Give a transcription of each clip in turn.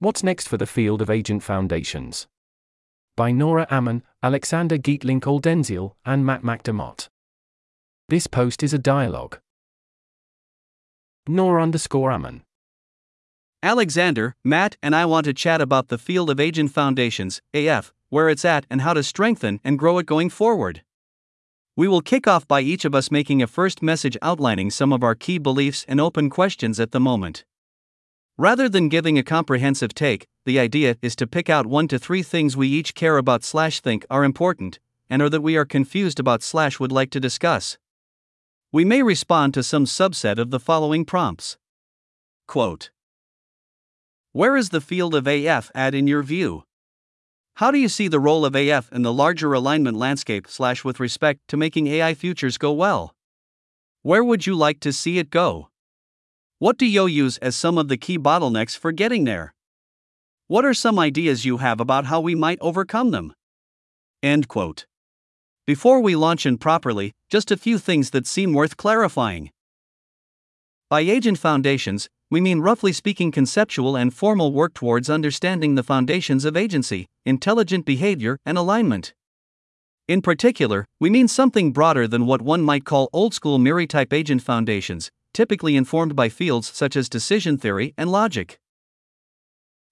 What's next for the field of agent foundations? By Nora Ammann, Alexander Gietelink Oldenziel, and Matt MacDermott. This post is a dialogue. Nora underscore Ammann. Alexander, Matt, and I want to chat about the field of agent foundations, AF, where it's at, and how to strengthen and grow it going forward. We will kick off by each of us making a first message outlining some of our key beliefs and open questions at the moment. Rather than giving a comprehensive take, the idea is to pick out one to three things we each care about slash think are important, and or that we are confused about slash would like to discuss. We may respond to some subset of the following prompts. Quote where is the field of AF at in your view? How do you see the role of AF in the larger alignment landscape slash with respect to making AI futures go well? Where would you like to see it go? What do you use as some of the key bottlenecks for getting there? What are some ideas you have about how we might overcome them? End quote. Before we launch in properly, just a few things that seem worth clarifying. By agent foundations, we mean roughly speaking conceptual and formal work towards understanding the foundations of agency, intelligent behavior, and alignment. In particular, we mean something broader than what one might call old school MIRI type agent foundations, typically informed by fields such as decision theory and logic.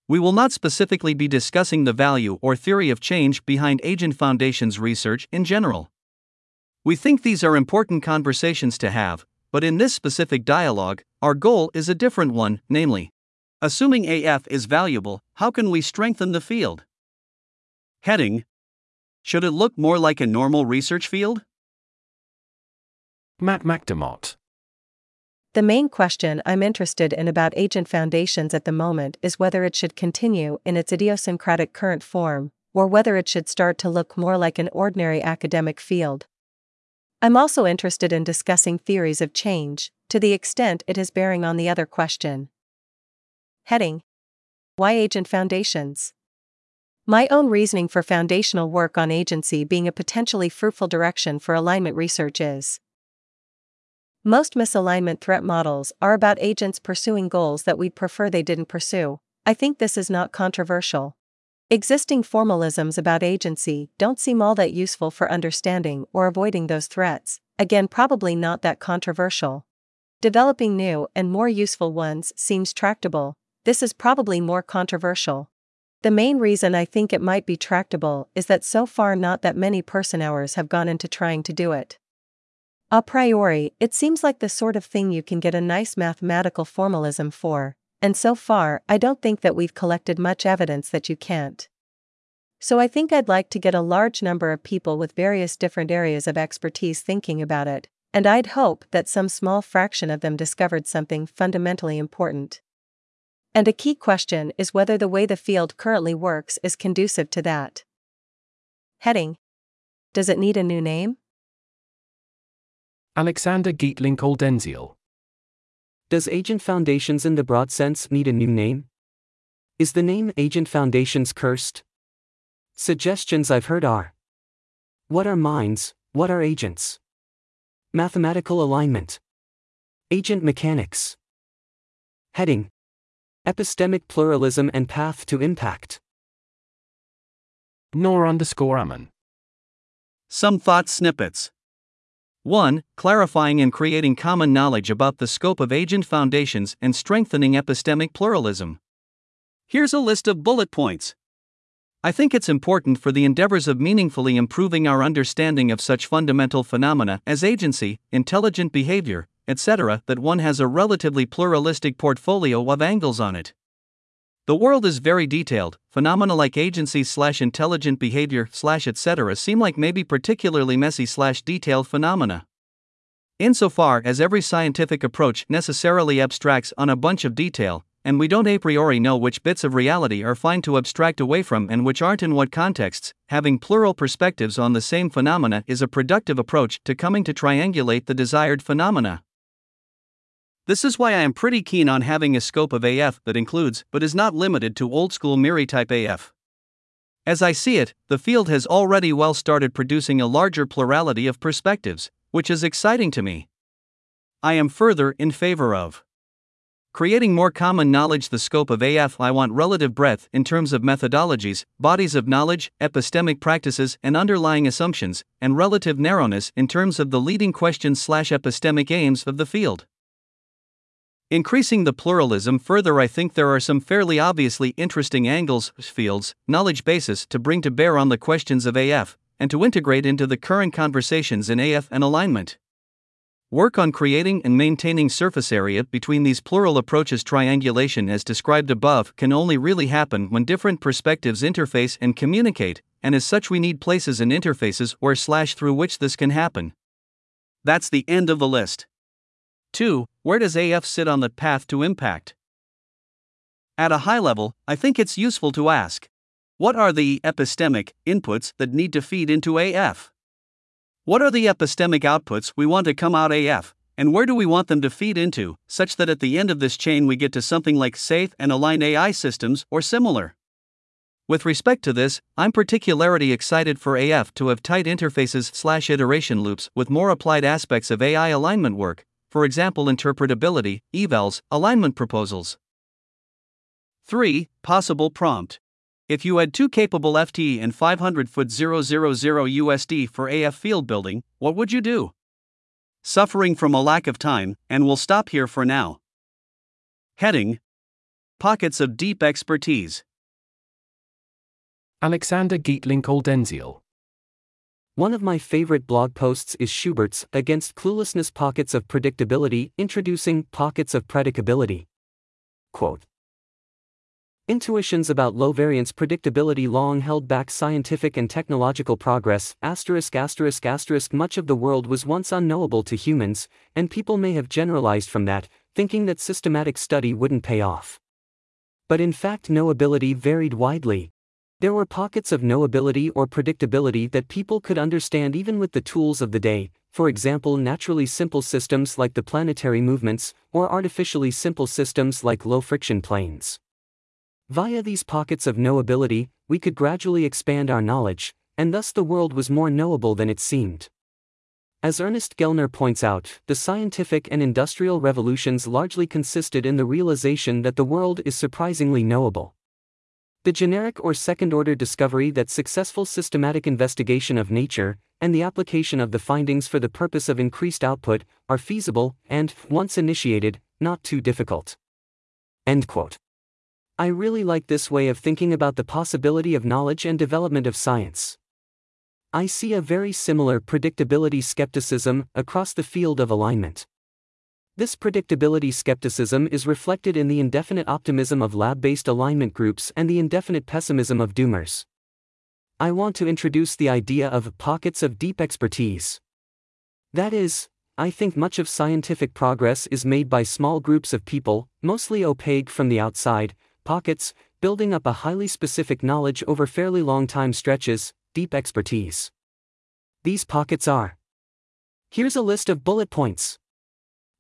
We will not specifically be discussing the value or theory of change behind agent foundations research in general. We think these are important conversations to have, but in this specific dialogue, our goal is a different one, namely, assuming AF is valuable, how can we strengthen the field? Heading Should it look more like a normal research field? Matt MacDermott. The main question I'm interested in about agent foundations at the moment is whether it should continue in its idiosyncratic current form, or whether it should start to look more like an ordinary academic field. I'm also interested in discussing theories of change, to the extent it has bearing on the other question. Heading Why Agent Foundations? My own reasoning for foundational work on agency being a potentially fruitful direction for alignment research is Most misalignment threat models are about agents pursuing goals that we'd prefer they didn't pursue. I think this is not controversial. Existing formalisms about agency don't seem all that useful for understanding or avoiding those threats, again, probably not that controversial. Developing new and more useful ones seems tractable, this is probably more controversial. The main reason I think it might be tractable is that so far not that many person hours have gone into trying to do it. A priori, it seems like the sort of thing you can get a nice mathematical formalism for, and so far, I don't think that we've collected much evidence that you can't. So I think I'd like to get a large number of people with various different areas of expertise thinking about it, and I'd hope that some small fraction of them discovered something fundamentally important. And a key question is whether the way the field currently works is conducive to that. Heading Does it need a new name? Alexander Gietelink Oldenziel. Does Agent Foundations in the broad sense need a new name? Is the name Agent Foundations cursed? Suggestions I've heard are What are minds, what are agents? Mathematical alignment. Agent mechanics. Heading Epistemic pluralism and path to impact. Nora underscore Ammann. Some thought snippets. 1. Clarifying and creating common knowledge about the scope of agent foundations and strengthening epistemic pluralism. Here's a list of bullet points. I think it's important for the endeavors of meaningfully improving our understanding of such fundamental phenomena as agency, intelligent behavior, etc., that one has a relatively pluralistic portfolio of angles on it. The world is very detailed. Phenomena like agency slash intelligent behavior slash etc. seem like maybe particularly messy slash detailed phenomena. Insofar as every scientific approach necessarily abstracts on a bunch of detail, and we don't a priori know which bits of reality are fine to abstract away from and which aren't in what contexts, having plural perspectives on the same phenomena is a productive approach to coming to triangulate the desired phenomena. This is why I am pretty keen on having a scope of AF that includes, but is not limited to, old school MIRI type AF. As I see it, the field has already well started producing a larger plurality of perspectives, which is exciting to me. I am further in favor of Creating more common knowledge. The scope of AF I want relative breadth in terms of methodologies, bodies of knowledge, epistemic practices, and underlying assumptions, and relative narrowness in terms of the leading questions slash epistemic aims of the field. Increasing the pluralism further, I think there are some fairly obviously interesting angles, fields, knowledge bases to bring to bear on the questions of AF, and to integrate into the current conversations in AF and alignment. Work on creating and maintaining surface area between these plural approaches. Triangulation, as described above, can only really happen when different perspectives interface and communicate, and as such, we need places and interfaces or slash through which this can happen. That's the end of the list. 2. Where does AF sit on the path to impact? At a high level, I think it's useful to ask what are the epistemic inputs that need to feed into AF? What are the epistemic outputs we want to come out AF, and where do we want them to feed into, such that at the end of this chain we get to something like safe and aligned AI systems or similar? With respect to this, I'm particularly excited for AF to have tight interfaces slash iteration loops with more applied aspects of AI alignment work, for example interpretability, evals, alignment proposals. 3. Possible prompt. If you had two capable FTE and 500 foot 000 USD for AF field building, what would you do? Suffering from a lack of time, and we'll stop here for now. Heading Pockets of Deep Expertise. Alexander Gietelink Oldenziel. One of my favorite blog posts is Schubert's Against Cluelessness Pockets of Predictability, introducing Pockets of Predicability. Quote Intuitions about low variance predictability long held back scientific and technological progress. Asterisk, asterisk, asterisk. Much of the world was once unknowable to humans, and people may have generalized from that, thinking that systematic study wouldn't pay off. But in fact, knowability varied widely. There were pockets of knowability or predictability that people could understand even with the tools of the day, for example, naturally simple systems like the planetary movements, or artificially simple systems like low friction planes. Via these pockets of knowability, we could gradually expand our knowledge, and thus the world was more knowable than it seemed. As Ernest Gellner points out, the scientific and industrial revolutions largely consisted in the realization that the world is surprisingly knowable. The generic or second order discovery that successful systematic investigation of nature, and the application of the findings for the purpose of increased output, are feasible and, once initiated, not too difficult. End quote. I really like this way of thinking about the possibility of knowledge and development of science. I see a very similar predictability skepticism across the field of alignment. This predictability skepticism is reflected in the indefinite optimism of lab based alignment groups and the indefinite pessimism of doomers. I want to introduce the idea of pockets of deep expertise. That is, I think much of scientific progress is made by small groups of people, mostly opaque from the outside, pockets, building up a highly specific knowledge over fairly long time stretches, deep expertise. These pockets are. Here's a list of bullet points.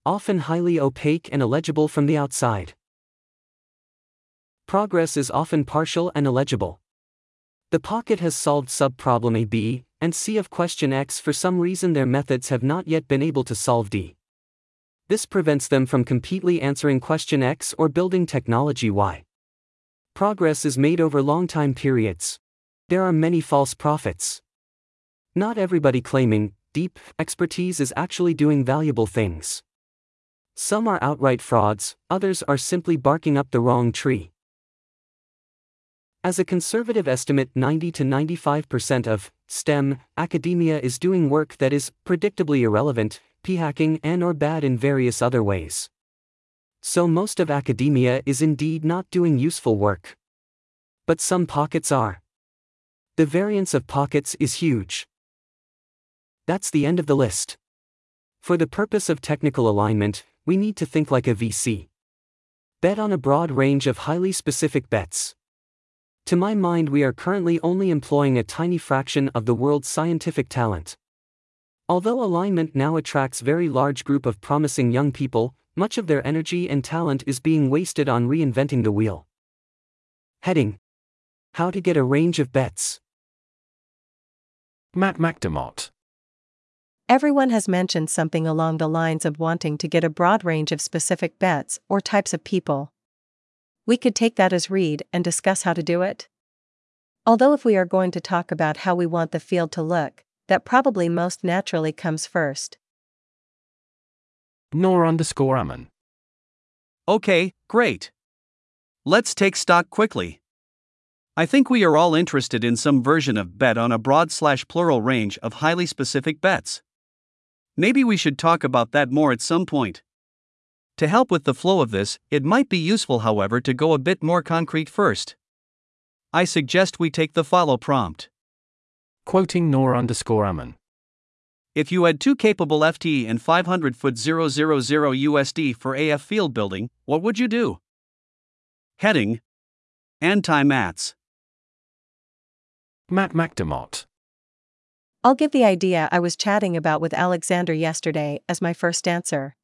Often highly opaque and illegible from the outside. Progress is often partial and illegible. The pocket has solved subproblem A, B, and C of question X for some reason their methods have not yet been able to solve D. This prevents them from completely answering question X or building technology Y. Progress is made over long time periods. There are many false prophets. Not everybody claiming deep expertise is actually doing valuable things. Some are outright frauds, others are simply barking up the wrong tree. As a conservative estimate, 90 to 95% of STEM academia is doing work that is predictably irrelevant, p-hacking and or bad in various other ways. So most of academia is indeed not doing useful work. But some pockets are. The variance of pockets is huge. That's the end of the list. For the purpose of technical alignment, we need to think like a VC. Bet on a broad range of highly specific bets. To my mind, we are currently only employing a tiny fraction of the world's scientific talent. Although alignment now attracts very large group of promising young people, much of their energy and talent is being wasted on reinventing the wheel. Heading How to get a range of bets. Matt MacDermott. Everyone has mentioned something along the lines of wanting to get a broad range of specific bets or types of people. We could take that as read and discuss how to do it. Although, if we are going to talk about how we want the field to look, that probably most naturally comes first. Nora underscore Ammann. Okay, great. Let's take stock quickly. I think we are all interested in some version of bet on a broad slash plural range of highly specific bets. Maybe we should talk about that more at some point. To help with the flow of this, it might be useful, however, to go a bit more concrete first. I suggest we take the follow prompt. Quoting Nora underscore Ammann. If you had two capable FTE and 500 foot 000 USD for AF field building, what would you do? Heading Anti MATS. Matt MacDermott. I'll give the idea I was chatting about with Alexander yesterday as my first answer.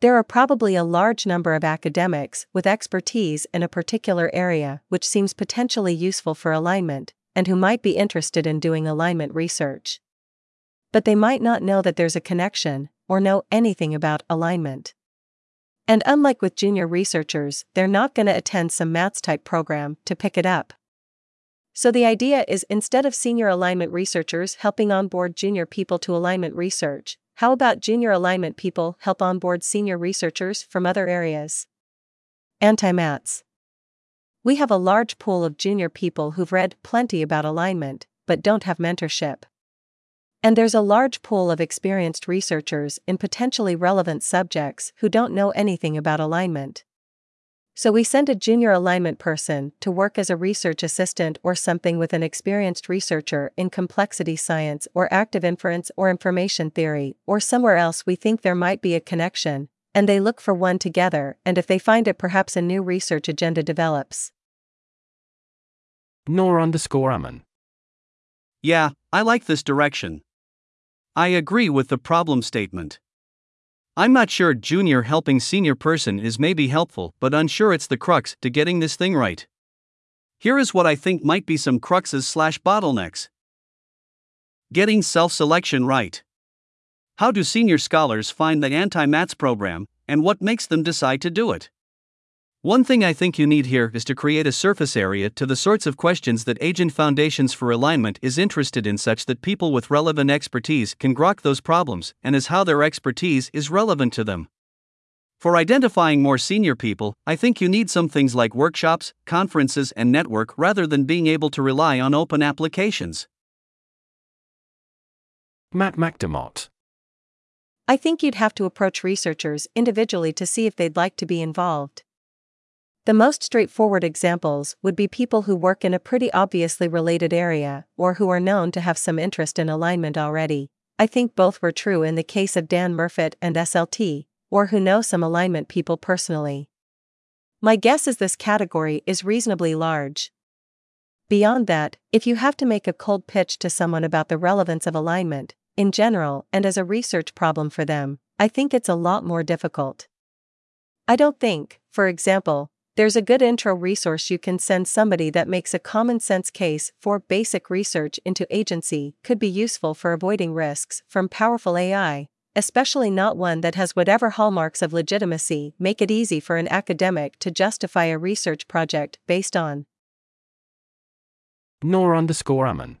There are probably a large number of academics with expertise in a particular area which seems potentially useful for alignment, and who might be interested in doing alignment research. But they might not know that there's a connection, or know anything about alignment. And unlike with junior researchers, they're not going to attend some MATS type program to pick it up. So the idea is instead of senior alignment researchers helping onboard junior people to alignment research, how about junior alignment people help onboard senior researchers from other areas? Anti-MATS. We have a large pool of junior people who've read plenty about alignment, but don't have mentorship. And there's a large pool of experienced researchers in potentially relevant subjects who don't know anything about alignment. So we send a junior alignment person to work as a research assistant or something with an experienced researcher in complexity science or active inference or information theory or somewhere else we think there might be a connection, and they look for one together, and if they find it, perhaps a new research agenda develops. Nora underscore Ammann. Yeah, I like this direction. I agree with the problem statement. I'm not sure junior helping senior person is maybe helpful, but unsure it's the crux to getting this thing right. Here is what I think might be some cruxes slash bottlenecks. Getting self selection right. How do senior scholars find the anti MATS program, and what makes them decide to do it? One thing I think you need here is to create a surface area to the sorts of questions that Agent Foundations for Alignment is interested in, such that people with relevant expertise can grok those problems and as how their expertise is relevant to them. For identifying more senior people, I think you need some things like workshops, conferences, and network rather than being able to rely on open applications. Matt MacDermott. I think you'd have to approach researchers individually to see if they'd like to be involved. The most straightforward examples would be people who work in a pretty obviously related area, or who are known to have some interest in alignment already. I think both were true in the case of Dan Murfet and SLT, or who know some alignment people personally. My guess is this category is reasonably large. Beyond that, if you have to make a cold pitch to someone about the relevance of alignment, in general and as a research problem for them, I think it's a lot more difficult. I don't think, for example, there's a good intro resource you can send somebody that makes a common sense case for basic research into agency could be useful for avoiding risks from powerful AI, especially not one that has whatever hallmarks of legitimacy make it easy for an academic to justify a research project based on. Nora underscore Ammann.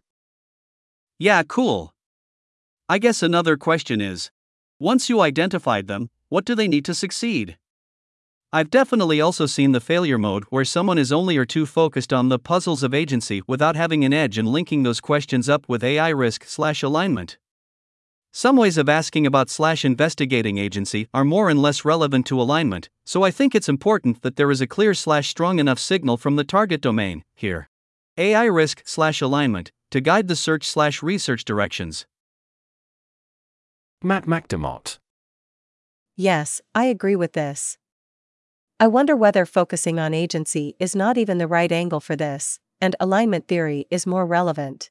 Yeah, cool. I guess another question is once you identified them, what do they need to succeed? I've definitely also seen the failure mode where someone is only or too focused on the puzzles of agency without having an edge and linking those questions up with AI risk slash alignment. Some ways of asking about slash investigating agency are more and less relevant to alignment, so I think it's important that there is a clear slash strong enough signal from the target domain here. AI risk slash alignment to guide the search slash research directions. Matt MacDermott. Yes, I agree with this. I wonder whether focusing on agency is not even the right angle for this, and alignment theory is more relevant.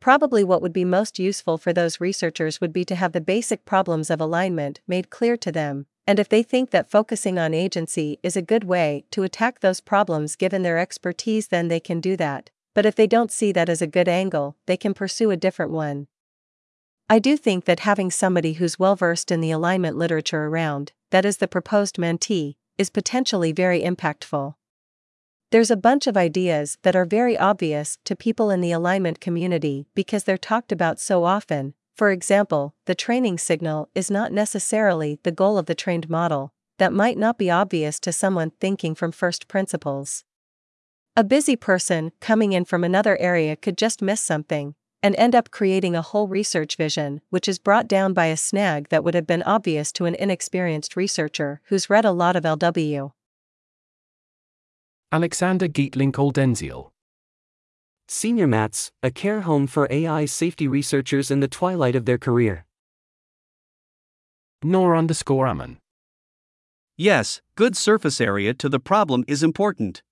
Probably what would be most useful for those researchers would be to have the basic problems of alignment made clear to them, and if they think that focusing on agency is a good way to attack those problems given their expertise, then they can do that, but if they don't see that as a good angle, they can pursue a different one. I do think that having somebody who's well versed in the alignment literature around, that is the proposed mentee, is potentially very impactful. There's a bunch of ideas that are very obvious to people in the alignment community because they're talked about so often. For example, the training signal is not necessarily the goal of the trained model, that might not be obvious to someone thinking from first principles. A busy person coming in from another area could just miss something, and end up creating a whole research vision which is brought down by a snag that would have been obvious to an inexperienced researcher who's read a lot of LW. Alexander Gietelink Oldenziel. Senior MATS, a care home for AI safety researchers in the twilight of their career. Nora underscore Ammann. Yes, good surface area to the problem is important.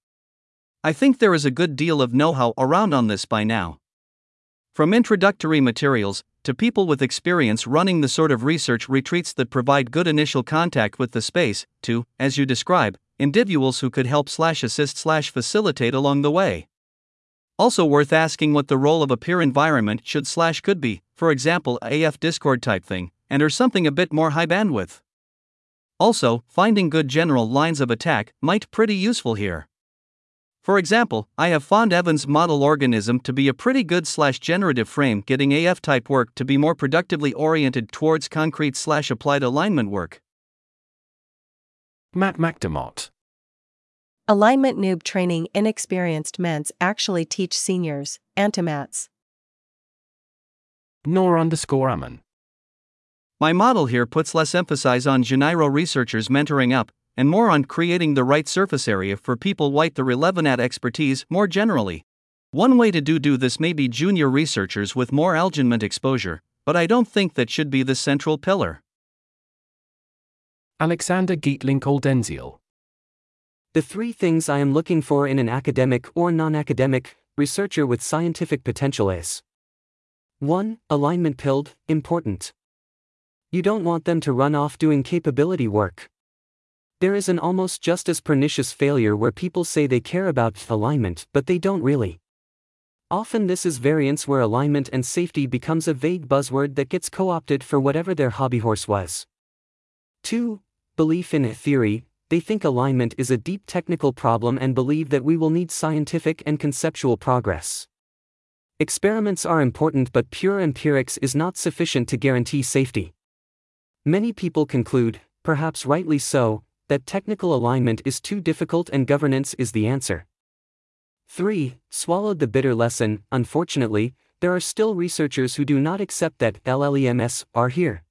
I think there is a good deal of know how around on this by now. From introductory materials to people with experience running the sort of research retreats that provide good initial contact with the space, to, as you describe, individuals who could help slash assist slash facilitate along the way. Also worth asking what the role of a peer environment should slash could be, for example, AF Discord type thing, and or something a bit more high bandwidth. Also, finding good general lines of attack might pretty useful here. For example, I have found Evan's model organism to be a pretty good slash generative frame getting AF type work to be more productively oriented towards concrete slash applied alignment work. Matt MacDermott. Alignment noob training inexperienced ments actually teach seniors, anti-MATS. Nora underscore Ammann. My model here puts less emphasis on Janeiro researchers mentoring up, and more on creating the right surface area for people white the relevant expertise more generally. One way to do do this may be junior researchers with more alignment exposure, but I don't think that should be the central pillar. Alexander Gietelink Oldenziel. The three things I am looking for in an academic or non academic researcher with scientific potential is 1. Alignment pilled, important. You don't want them to run off doing capability work. There is an almost just as pernicious failure where people say they care about alignment but they don't really. Often this is variance where alignment and safety becomes a vague buzzword that gets co-opted for whatever their hobby horse was. 2 belief in a theory, they think alignment is a deep technical problem and believe that we will need scientific and conceptual progress. Experiments are important, but pure empirics is not sufficient to guarantee safety. Many people conclude, perhaps rightly so, that technical alignment is too difficult and governance is the answer. 3. Swallowed the bitter lesson, unfortunately, there are still researchers who do not accept that LLMs are here.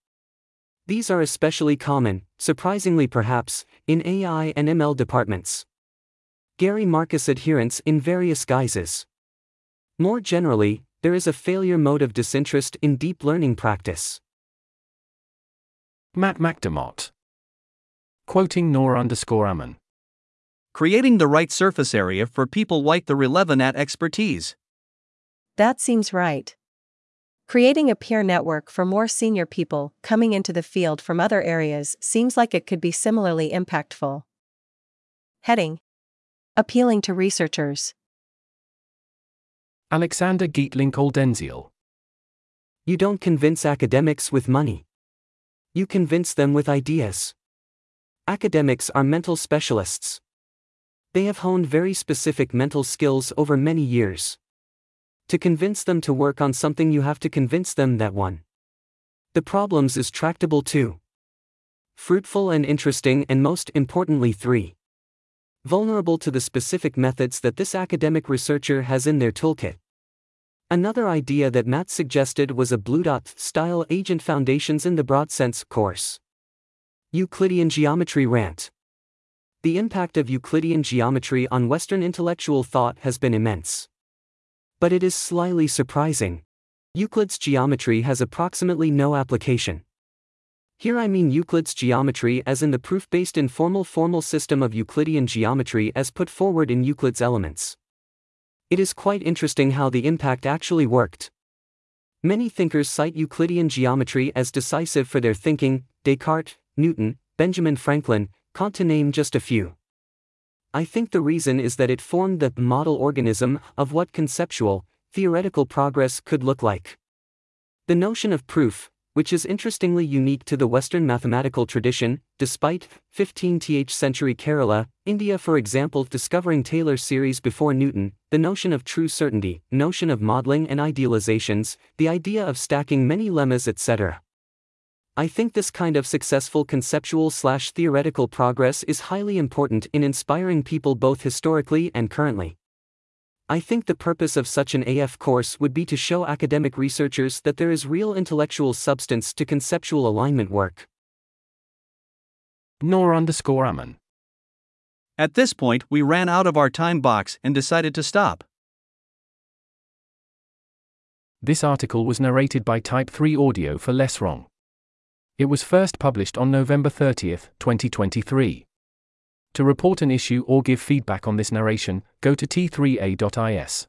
These are especially common, surprisingly perhaps, in AI and ML departments. Gary Marcus adherents in various guises. More generally, there is a failure mode of disinterest in deep learning practice. Matt MacDermott. Quoting Nora underscore Ammann. Creating the right surface area for people like the relevant at expertise. That seems right. Creating a peer network for more senior people coming into the field from other areas seems like it could be similarly impactful. Heading Appealing to researchers. Alexander Gietelink Oldenziel. You don't convince academics with money. You convince them with ideas. Academics are mental specialists. They have honed very specific mental skills over many years. To convince them to work on something, you have to convince them that one. The problems is tractable too. Fruitful and interesting, and most importantly, three. Vulnerable to the specific methods that this academic researcher has in their toolkit. Another idea that Matt suggested was a BlueDot style Agent Foundations in the Broad Sense course. Euclidean Geometry Rant. The impact of Euclidean geometry on Western intellectual thought has been immense. But it is slightly surprising. Euclid's geometry has approximately no application. Here I mean Euclid's geometry as in the proof-based informal formal system of Euclidean geometry as put forward in Euclid's Elements. It is quite interesting how the impact actually worked. Many thinkers cite Euclidean geometry as decisive for their thinking, Descartes, Newton, Benjamin Franklin, Kant to name just a few. I think the reason is that it formed the model organism of what conceptual, theoretical progress could look like. The notion of proof, which is interestingly unique to the Western mathematical tradition, despite 15th century Kerala, India for example discovering Taylor's series before Newton, the notion of true certainty, notion of modeling and idealizations, the idea of stacking many lemmas etc. I think this kind of successful conceptual slash theoretical progress is highly important in inspiring people both historically and currently. I think the purpose of such an AF course would be to show academic researchers that there is real intellectual substance to conceptual alignment work. Nora underscore Ammann. At this point, we ran out of our time box and decided to stop. This article was narrated by Type 3 Audio for LessWrong. It was first published on November 30, 2023. To report an issue or give feedback on this narration, go to t3a.is.